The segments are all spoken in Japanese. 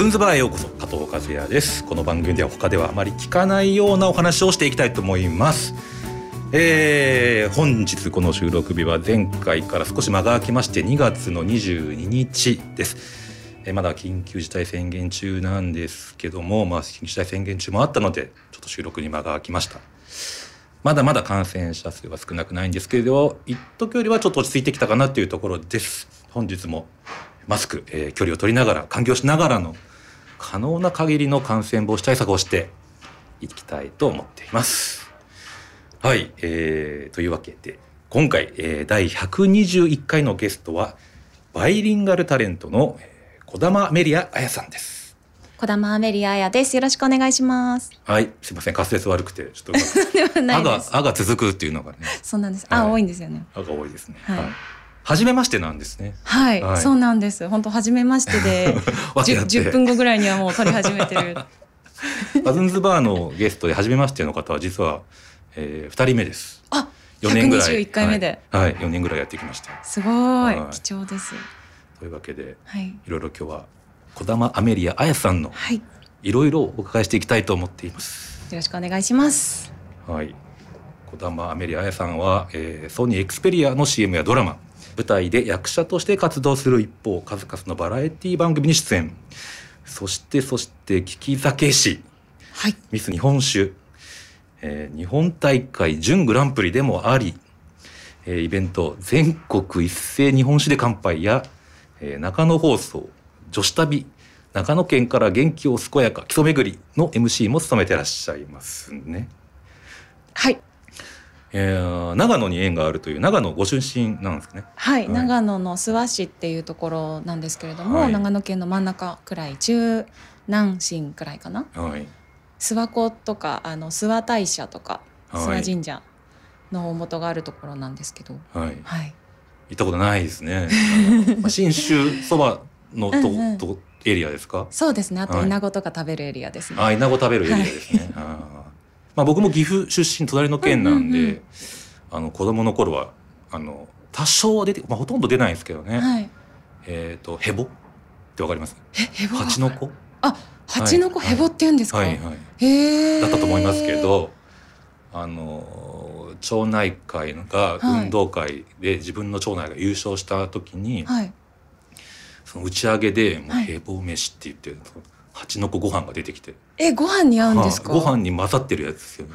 ズンズバーへようこそ加藤和也です。この番組では他ではあまり聞かないようなお話をしていきたいと思います。えー、本日この収録日は前回から少し間が空きまして2月の22日です。えまだ緊急事態宣言中なんですけども、まあ、緊急事態宣言中もあったのでちょっと収録に間が空きました。まだまだ感染者数は少なくないんですけれど一時よりはちょっと落ち着いてきたかなというところです。本日もマスク、えー、距離を取りながら環境しながらの可能な限りの感染防止対策をしていきたいと思っていますはい、えー、というわけで今回、えー、第121回のゲストはバイリンガルタレントの小玉メリア彩さんです小玉アメリアやです。よろしくお願いします。はい、すみません、滑舌悪くて、ちょっと。あが、あが続くっていうのがね。そうなんです。あ、はい、多いんですよね。あが多いですね。はい。初めましてなんですね。はい、はい、そうなんです。本当初めましてで、十分後ぐらいにはもう撮り始めてる。バズンズバーのゲストで初めましての方は実は、えー、2人目です。あ、四年ぐらい。1回目で。はい、四、はい、年ぐらいやってきました。すごい、貴重です。というわけで、はい、いろいろ今日は児玉アメリア彩さんのいろいろお伺いしていきたいと思っています。よろしくお願いします。はい。児玉アメリア彩さんは、えー、ソニーエクスペリアの CM やドラマ、舞台で役者として活動する一方、数々のバラエティ番組に出演。そしてそして聞き酒師、はい、ミス日本酒、えー、日本大会準グランプリでもあり、えー、イベント全国一斉日本酒で乾杯や、えー、中野放送女子旅長野県から元気を健やか基礎巡りの MC も務めてらっしゃいますね。はい。えー、長野に縁があるという長野ご出身なんですね。はい、はい、長野の諏訪市っていうところなんですけれども、はい、長野県の真ん中くらい中南進くらいかな。はい。諏訪湖とかあの諏訪大社とか諏訪神社の大元があるところなんですけど。はい。はい。行ったことないですね。まあ、信州そばのと、うんうん、とエリアですか？そうですねあとイナゴとか食べるエリアですね、はい、あイナゴ食べるエリアですね、はい、あまあ僕も岐阜出身隣の県なんで、うんうんうん、あの子供の頃はあの多少出て、まあ、ほとんど出ないんですけどね、はい、えっ、ー、とヘボってわかります？ヘボ？蜂の子？あ蜂の子ヘボって言うんですか、はいはい、へえだったと思いますけどあの町内会が運動会で自分の町内が優勝した時に、はい、その打ち上げでもう平凡飯って言って、はい、蜂の子ご飯が出てきて。えご飯に合うんですか、はあ、ご飯に混ざってるやつですよね。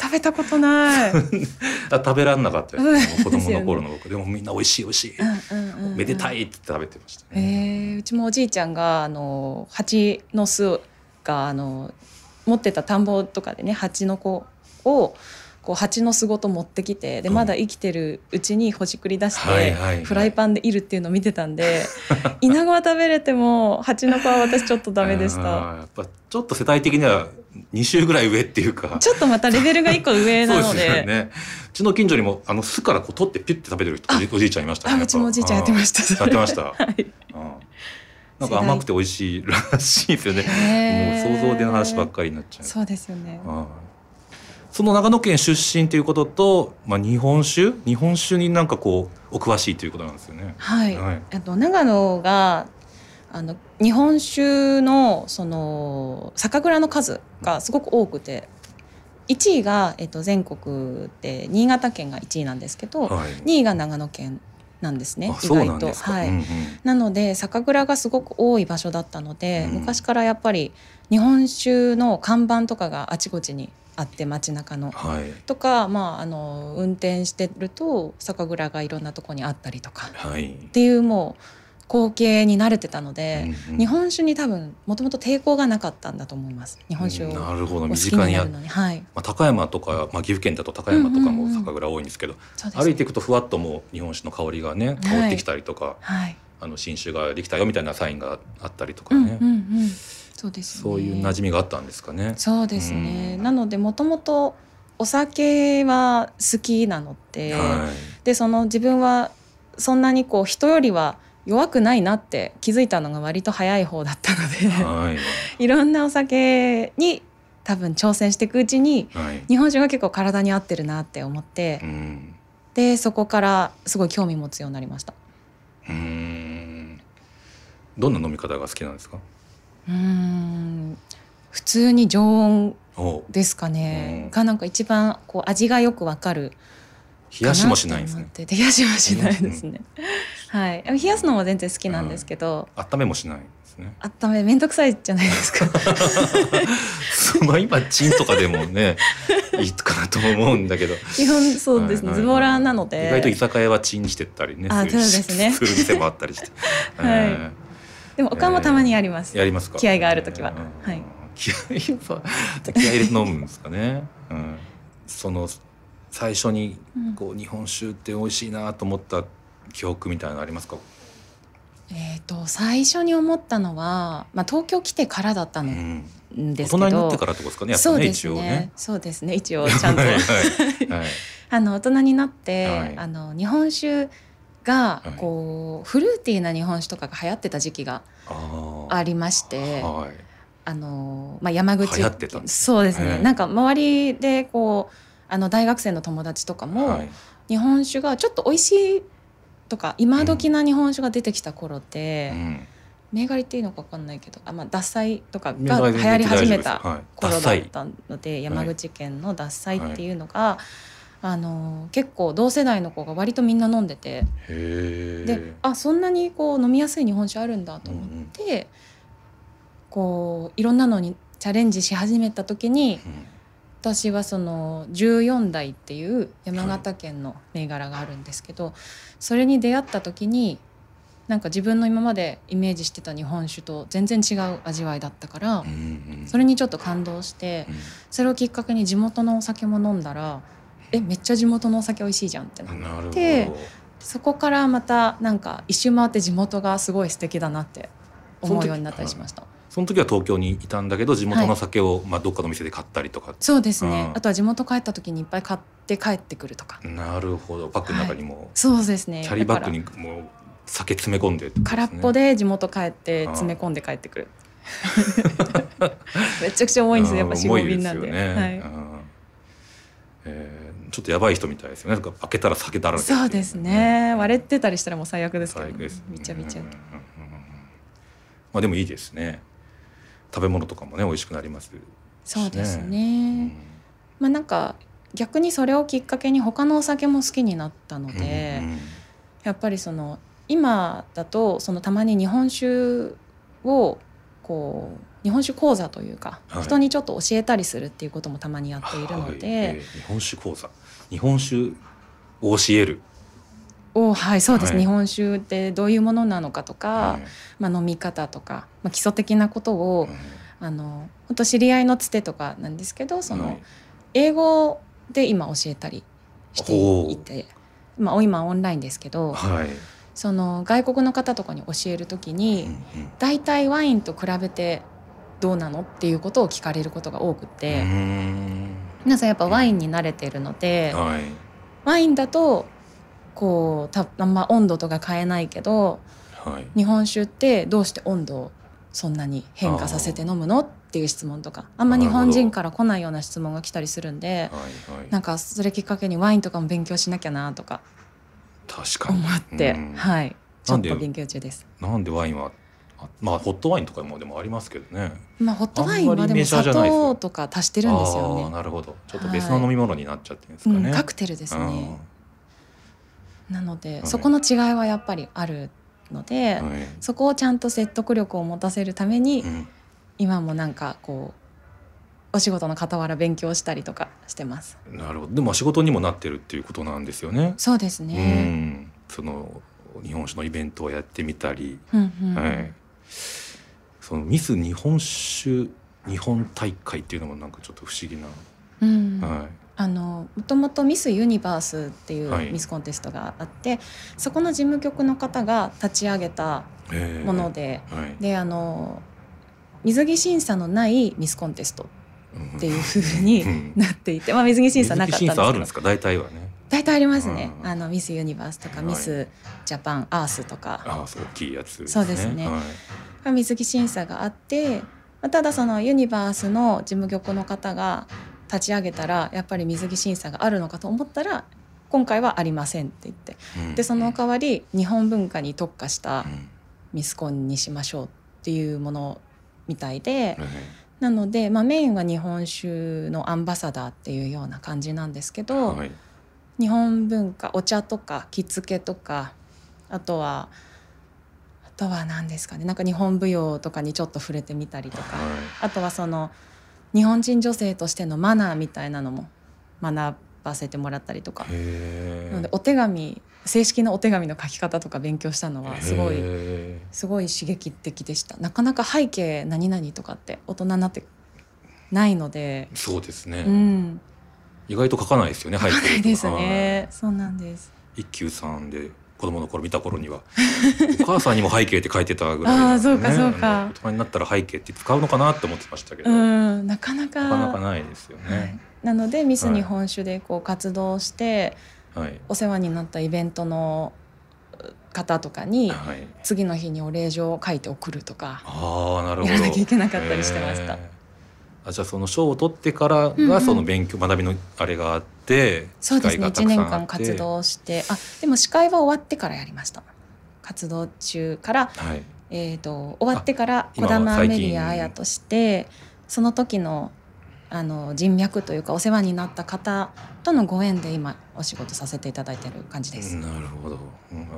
食べたことない。食べらんなかったです、子供の頃の僕。でもみんな美味しい美味しい、うんうん、めでたいって食べてました、ね、えー、うちもおじいちゃんがあの蜂の巣があの持ってた田んぼとかでね蜂の子をこう蜂の巣ごと持ってきてでまだ生きてるうちにほじくり出して、フライパンでいるっていうのを見てたんで イナゴは食べれても蜂の子は私ちょっとダメでした。やっぱちょっと世代的には2週ぐらい上っていうか。ちょっとまたレベルが1個上なので。ね、うちの近所にもあの巣からこう取ってピュッて食べてるおじいちゃんいましたねうちもおじいちゃんやってました。やってました、はい、なんか甘くて美味しいらしいですよね。もう想像での話ばっかりになっちゃう。そうですよね、その長野県出身ということと、まあ、日本酒？日本酒になんかこうお詳しいということなんですよね。はい、はい、あと長野があの日本酒のその酒蔵の数がすごく多くて1位が、えっと、全国で新潟県が1位なんですけど、はい、2位が長野県なんですね意外と。はい、うん。うん、なので酒蔵がすごく多い場所だったので、うん、昔からやっぱり日本酒の看板とかがあちこちにあって街中の、はい、とか、まあ、あの運転してると酒蔵がいろんなとこにあったりとか、はい、っていうもう光景に慣れてたので、うんうん、日本酒に多分もともと抵抗がなかったんだと思います。日本酒を、なるほど。身近にあるのに、はい。まあ、高山とか、まあ、岐阜県だと高山とかも酒蔵多いんですけど、うんうんうん、歩いていくとふわっともう日本酒の香りがね香ってきたりとか、はい、あの新酒ができたよみたいなサインがあったりとかね。うんうんうんそうです、ね、そういう馴染みがあったんですかね。そうですね。なのでもともとお酒は好きなので、はい、でその自分はそんなにこう人よりは弱くないなって気づいたのが割と早い方だったので、はい、いろんなお酒に多分挑戦していくうちに、はい、日本酒が結構体に合ってるなって思って、うん、でそこからすごい興味持つようになりました。うん。どんな飲み方が好きなんですか？うん。普通に常温おですかね、うん。がなんか一番こう味がよくわかる冷やしもしないんですね。冷やしもしないですね、はい。冷やすのも全然好きなんですけど、温めもしないんですね。温めめんどくさいじゃないですか。まあ今チンとかでもね いいかなと思うんだけど。基本そうですね、ズボラなので。意外と居酒屋はチンしてったりねあるそうですね。する店もあったりして、はい。えでもおかんもたまにやります、ーやりますか。気合がある時は。うん。はい。気合は気合入れて飲むんですかね、うん、その最初にうん。こう日本酒って美味しいなと思った記憶みたいなのありますか、えっ、と最初に思ったのは、まあ、東京来てからだったのうん、大んですけど、人になってからってことですかね。やっぱねそうですね。ね。そうですね。一応ちゃんと。はい。はい。はい。あの大人になって、はい。あの日本酒がはい。こう、フルーティーな日本酒とかが流行ってた時期がありまして、はい。あのまあ、山口そうですね、はいなんか周りでこうあの大学生の友達とかも、はい。日本酒がちょっと美味しいとか今時な日本酒が出てきた頃って、うん。銘柄っていうのか分かんないけどあ、まあ、獺祭とか銘が流行り始めた頃だったので山口県の獺祭っていうのが、あの結構同世代の子が割とみんな飲んでて。であそんなにこう飲みやすい日本酒あるんだと思って、こういろんなのにチャレンジし始めた時に私はその14代っていう山形県の銘柄があるんですけど、それに出会った時になんか自分の今までイメージしてた日本酒と全然違う味わいだったから、うんうん。それにちょっと感動してうん。それをきっかけに地元のお酒も飲んだらえめっちゃ地元のお酒美味しいじゃんってななるほど。でそこからまたなんか一周回って地元がすごい素敵だなって思うようになったりしました。その時は東京にいたんだけど地元の酒を、まあ、どっかの店で買ったりとか。そうですね、うん。あとは地元帰った時にいっぱい買って帰ってくるとか。なるほど。バッグの中にも、そうですね。キャリーバッグだにもう酒詰め込んでね。空っぽで地元帰って詰め込んで帰ってくる。めちゃくちゃ重いんですよ。やっぱうん45便なんで。でねはい。うん。えーちょっとやばい人みたいですよね。開けたら酒だらけそうですね。割れてたりしたらもう最悪ですけど。最悪です。びちゃびちゃ。うんうんうんうんまあでもいいですね。食べ物とかもね美味しくなりますしそうですうねん。まあなんか逆にそれをきっかけに他のお酒も好きになったので、うんうん。やっぱりその今だとそのたまに日本酒をこう日本酒講座というか、はい。人にちょっと教えたりするっていうこともたまにやっているので、はい。えー日本酒講座。日本酒を教える、おはいそうです、はい。日本酒ってどういうものなのかとか、はい。まあ、飲み方とか、まあ、基礎的なことを、うんあの本当知り合いのつてとかなんですけどその、はい。英語で今教えたりしていて、まあ、今オンラインですけど、はい。その外国の方とかに教える時に、うんうん。大体ワインと比べてどうなの？っていうことを聞かれることが多くうて、ん皆さんやっぱワインに慣れてるので、はい。ワインだとこうたあんま温度とか変えないけどはい。日本酒ってどうして温度をそんなに変化させて飲むの？っていう質問とか。あんま日本人から来ないような質問が来たりするんではいはい。なんかそれきっかけにワインとかも勉強しなきゃなとか確かに。思って、うん。はい。ちょっと勉強中です。なんでワインはあまあホットワインとかもでもありますけどね。まあホットワインはでも砂糖とか足してるんですよね。なるほど。ちょっと別の飲み物になっちゃってるんですかね、うん、カクテルですね。なので、はい。そこの違いはやっぱりあるので、うんはい。そこをちゃんと説得力を持たせるために、うん。今もなんかこうお仕事の傍ら勉強したりとかしてます。なるほど。でも仕事にもなってるっていうことなんですよね。そうですうね。ん。その日本酒のイベントをやってみたり、うんうん。はい、そのミス日本酒日本大会っていうのもなんかちょっと不思議な、うん。はあのもともとミスユニバースっていはい。うミスコンテストがあって、そこの事務局の方が立ち上げたい、えー。もので、はい、であの水着審査のないミスコンテストうんっていう風になっていて、まあ、水着審査なかったん水ですけど。着審査あるんですか？大体はね大体ありますね、うん。あのミスユニバースとか、はい。ミスジャパンアースとか。ああそう大きいやつ、そうですね。はい。水着審査があって、まあただそのユニバースの事務局の方が立ち上げたらやっぱり水着審査があるのかと思ったら今回はありませんって言って。うん。でその代わり日本文化に特化したうん。ミスコンにしましょうっていうものみたいで、はい。なので、まあ、メインは日本酒のアンバサダーっていうような感じなんですけど、はい日本文化お茶とか着付けとかあとはあとは何ですかねなんか日本舞踊とかにちょっと触れてみたりとか、はい。あとはその日本人女性としてのマナーみたいなのも学ばせてもらったりとか、へなのでお手紙正式なお手紙の書き方とか勉強したのはすごいへすごい刺激的でした。なかなか背景何々とかって大人になってないので、ーそうですね、うん意外と書かないですよね背景とかないですはい。ねそうなんです。一休さんで子供の頃見た頃には お母さんにも背景って書いてたぐらいなんであーそうかそうか。大人になったら背景って使うのかなって思ってましたけど、うなかなか。かなかないですよはい。ね。なのでミス日本酒でこう活動してはい、お世話になったイベントの方とかにはい、次の日にお礼状を書いて送るとか。ああなるほど。やらなきゃいけなかったりしてました。へーあじゃあその賞を取ってからうんうん。がその勉強、学びのあれがあってそうですね。1機会がたくさん年間活動してあでも司会は終わってからやりました。活動中から、はい。えー、と終わってから児玉メリア綾としてその時のあの人脈というかお世話になった方とのご縁で今お仕事させていただいてる感じです。なるほど、うん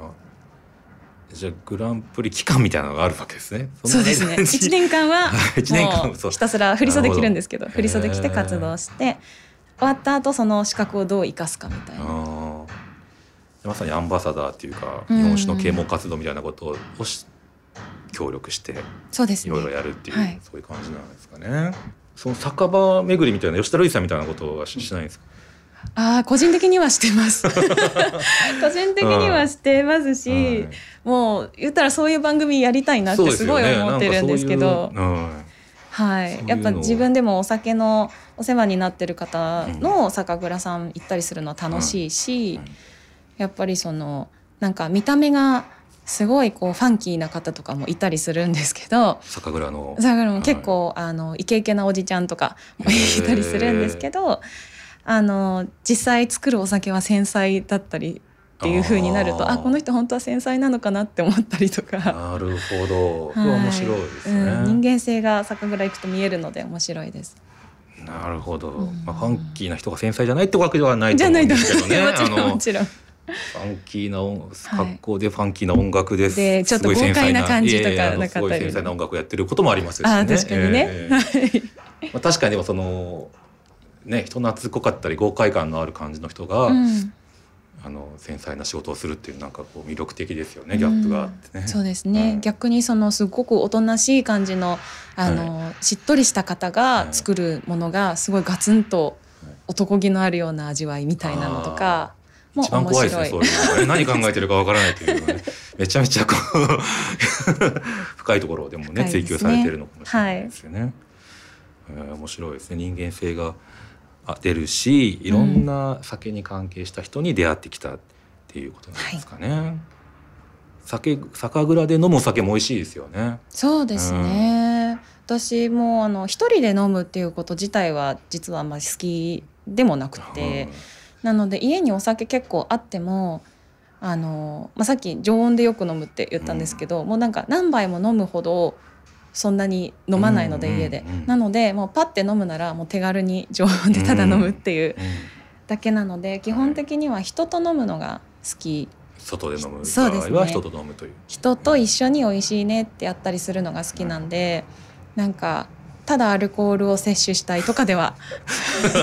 じゃあグランプリ期間みたいなのがあるわけですねそうですね。一年間は 一年間ひたすら振り袖着るんですけど、ど振り袖着て活動して終わった後その資格をどう生かすかみたいな。まさにアンバサダーっていうかうん日本酒の啓蒙活動みたいなことをし協力してそうですねいろい。ろやるっていう、はいそういう感じなんですかね。その酒場巡りみたいな吉田類さんみたいなことはししないんですか？ああ個人的にはしてます。個人的にはしてますし、はいもう言ったらそういう番組やりたいなってすごい思ってるんですけど。はい。やっぱ自分でもお酒のお世話になってる方の酒蔵さん行ったりするのは楽しいし、うん。やっぱりそのなんか見た目がすごいこうファンキーな方とかもいたりするんですけど酒蔵の。酒蔵も結構、あのイケイケなおじちゃんとかもいたりするんですけどあの実際作るお酒は繊細だったりっていう風になるとあこの人本当は繊細なのかなって思ったりとか。なるほど、はい。面白いですね、うん、人間性が酒蔵行くと見えるので面白いです。なるほど、うん。まあ、ファンキーな人が繊細じゃないってわけではないと思うじゃなんですけどねもちろんあのもちろん。ファンキーな音格好でファンキーな音楽です。でちょっと豪快な感じとかなかったり。すごい繊細な音楽をやってることもありますしね。あー確かにね。ええまあ、確かにでもそのね人懐っこかったり豪快感のある感じの人が、うん。あの繊細な仕事をするっていうなんかこう魅力的ですよねギャップがあってね。そうですね、うん。逆にそのすごくおとなしい感じのあの、しっとりした方が作るものがすごいガツンと男気のあるような味わいみたいなのとかも一番面怖いですね。そういうのね。何考えてるかわからないというのがねめちゃめちゃこう 深いところでもねね。追求されてるのかもしれないですよね。えー面白いですね。人間性があ出るしいろんな酒に関係した人に出会ってきたっていうことなんですかね。酒酒蔵で飲むお酒も美味しいですよね。そうですね、私もあの一人で飲むっていうこと自体は実はあんまり好きでもなくて、なので家にお酒結構あってもあの、まあ、さっき常温でよく飲むって言ったんですけど、もうなんか何杯も飲むほどそんなに飲まないのでうん家で、うんうん。なのでもうパッて飲むならもう手軽に常温でただ飲むっていううん。うんだけなので基本的には人と飲むのが好き。外で飲む場合は人と飲むという。人と一緒に美味しいねってやったりするのが好きなんでなんかただアルコールを摂取したいとかでは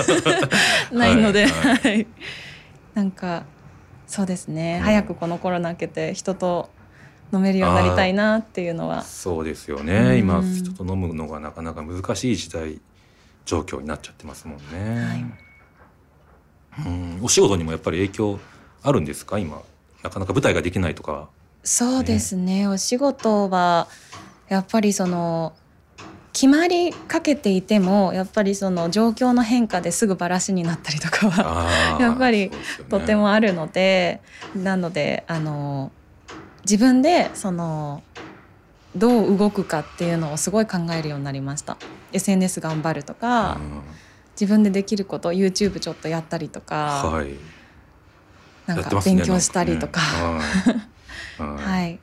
ないので、はい。はい。なんかそうですね、うん。早くこのコロナ明けて人と飲めるようになりたいなっていうのは。そうですようね。ん。今人と飲むのがなかなか難しい時代状況になっちゃってますもんね。うん、お仕事にもやっぱり影響あるんですか？今なかなか舞台ができないとか。そうですね。お仕事はやっぱりその決まりかけていてもやっぱりその状況の変化ですぐバラシになったりとかは やっぱりね。とてもあるので、なのであの自分でそのどう動くかっていうのをすごい考えるようになりました。SNS 頑張るとか、うん。自分でできること YouTube ちょっとやったりとか、はい。なんか勉強したりとか、ね はい。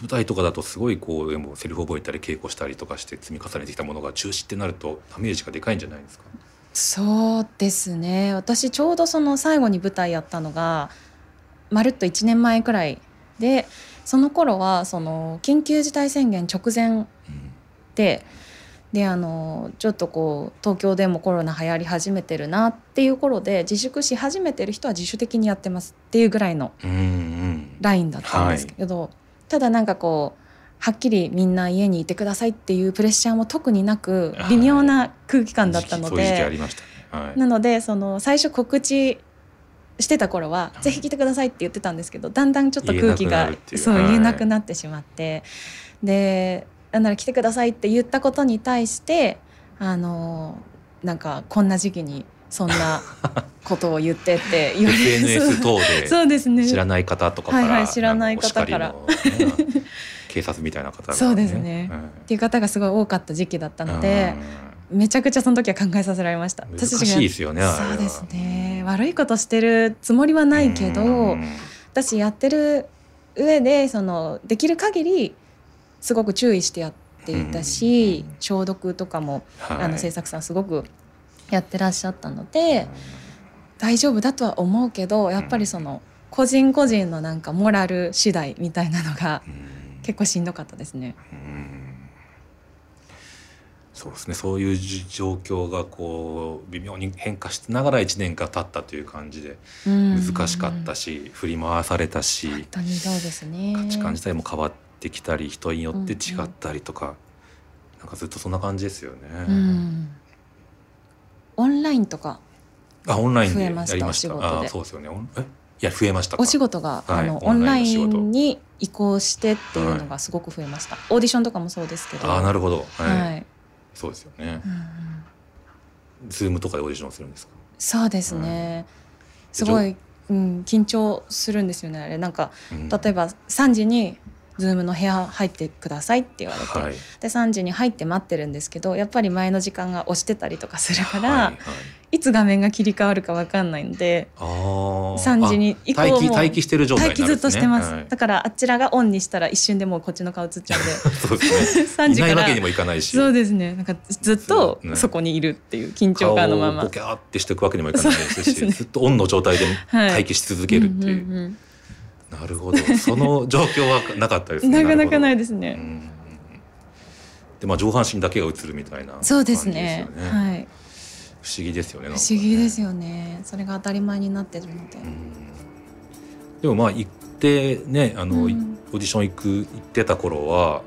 舞台とかだとすごいこうでもセリフ覚えたり稽古したりとかして積み重ねてきたものが中止ってなるとダメージがでかいんじゃないですか？そうですね。私ちょうどその最後に舞台やったのがまるっと1年前くらいでその頃はその緊急事態宣言直前うんでであのちょっとこう東京でもコロナ流行り始めてるなっていう頃で自粛し始めてる人は自主的にやってますっていうぐらいのうんうん。ラインだったんですけど、ただなんかこうはっきりみんな家にいてくださいっていうプレッシャーも特になくはい微妙な空気感だったのではい。なのでその最初告知してた頃は「はい。ぜひ来てください」って言ってたんですけどだんだんちょっと空気がそう言えなくなってしまって。でなんなら来てくださいって言ったことに対してあのなんかこんな時期にそんな ことを言ってって言われ SNS 等そう。で知らない方とかから、はいはい知らない方から。警察みたいな方が、そうですね。うんっていう方がすごい多かった時期だったのでめちゃくちゃその時は考えさせられました。難しいですよねそうですね。悪いことしてるつもりはないけど、うん。私やってる上でそのできる限りすごく注意してやっていたし、うん。消毒とかも、はい。あの制作さんすごくやってらっしゃったので、大丈夫だとは思うけどやっぱりその個人個人のなんかモラル次第みたいなのがうん。結構しんどかったですね。うんそうですね。そういうじ状況がこう微妙に変化しながら1年が経ったという感じでうん。難しかったし、振り回されたしね。価値観自体も変わってきたり人によって違ったりとか、なんかずっとそんな感じですよね。うん。オンラインとかあオンラインでやり増えましたあそうですよね。え？いや増えましたか。お仕事が、はい。あのオンラインに移行してっていうのがすごく増えました、オーディションとかもそうですけど。あなるほど、はい。はい、そうですよね。Zoom とかでオーディションするんですか？そうですね、すごい、うん、緊張するんですよねあれ。なんかうん。例えば3時に Zoom の部屋入ってくださいって言われて、はい。で3時に入って待ってるんですけどやっぱり前の時間が押してたりとかするから、はいはい。い、つ画面が切り替わるか分かんないのであー。3時に以降もあ待機待機してる状態待機ずっとしてます、はい。だからあちらがオンにしたら一瞬でもうこっちの顔映っちゃうんで そうですね。3時からいないわけにもいかないし。そうですね。なんかずっとそこにいるっていう緊張顔感のまま。をボキャーってしていくわけにもいかないですし ね。ずっとオンの状態ではい待機し続けるっていう,、んんんなるほど。その状況はなかったですね。なかなかないでですね、でまあ上半身だけが映るみたいな感じそうでですね。ねはい。不思議ですよね不思議ですよ、よね。それが当たり前になってるので、うん。でもまあ行ってねあの、うん。オーディション行く行ってた頃は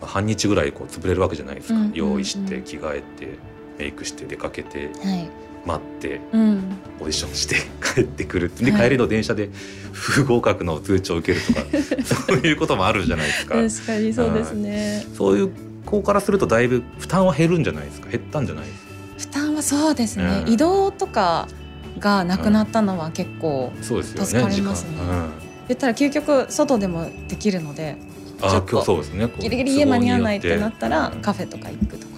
まあ半日ぐらいこう潰れるわけじゃないですか、うんうんうん。用意して着替えてメイクして出かけて。はい待ってうん。オーディションして 帰ってくる。ではい。帰りの電車で不合格の通知を受けるとか そういうこともあるじゃないですか。確かにそうですね。そういう子からするとだいぶ負担は減るんじゃないですか？減ったんじゃない負担はそうですね、うん。移動とかがなくなったのは結構、そうですよね助かりますね。うん。言ったら究極外でもできるのであ今日そうですね。ギリギリ家間に合わないってなったらカフェとか行くとか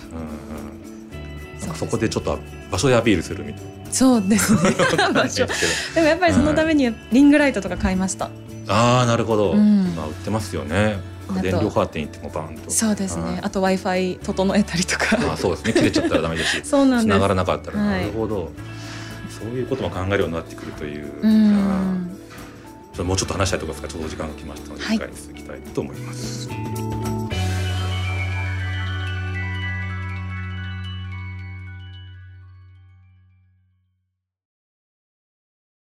そこでちょっと場所でアピールするみたいそうですね。な場所でもやっぱりそのためにリングライトとか買いました、ああなるほど、うん。まあ売ってますよね。家電量販店行ってもバンと。そうですね、はい。あと w i f i 整えたりとか。あそうですね。切れちゃったらダメですし。そうなんです。繋がらなかったら、はい。なるほど。そういうことも考えるようになってくるという、うあんもうちょっと話したいところですがちょうど時間が来ましたので、はい。次回に続きたいと思います。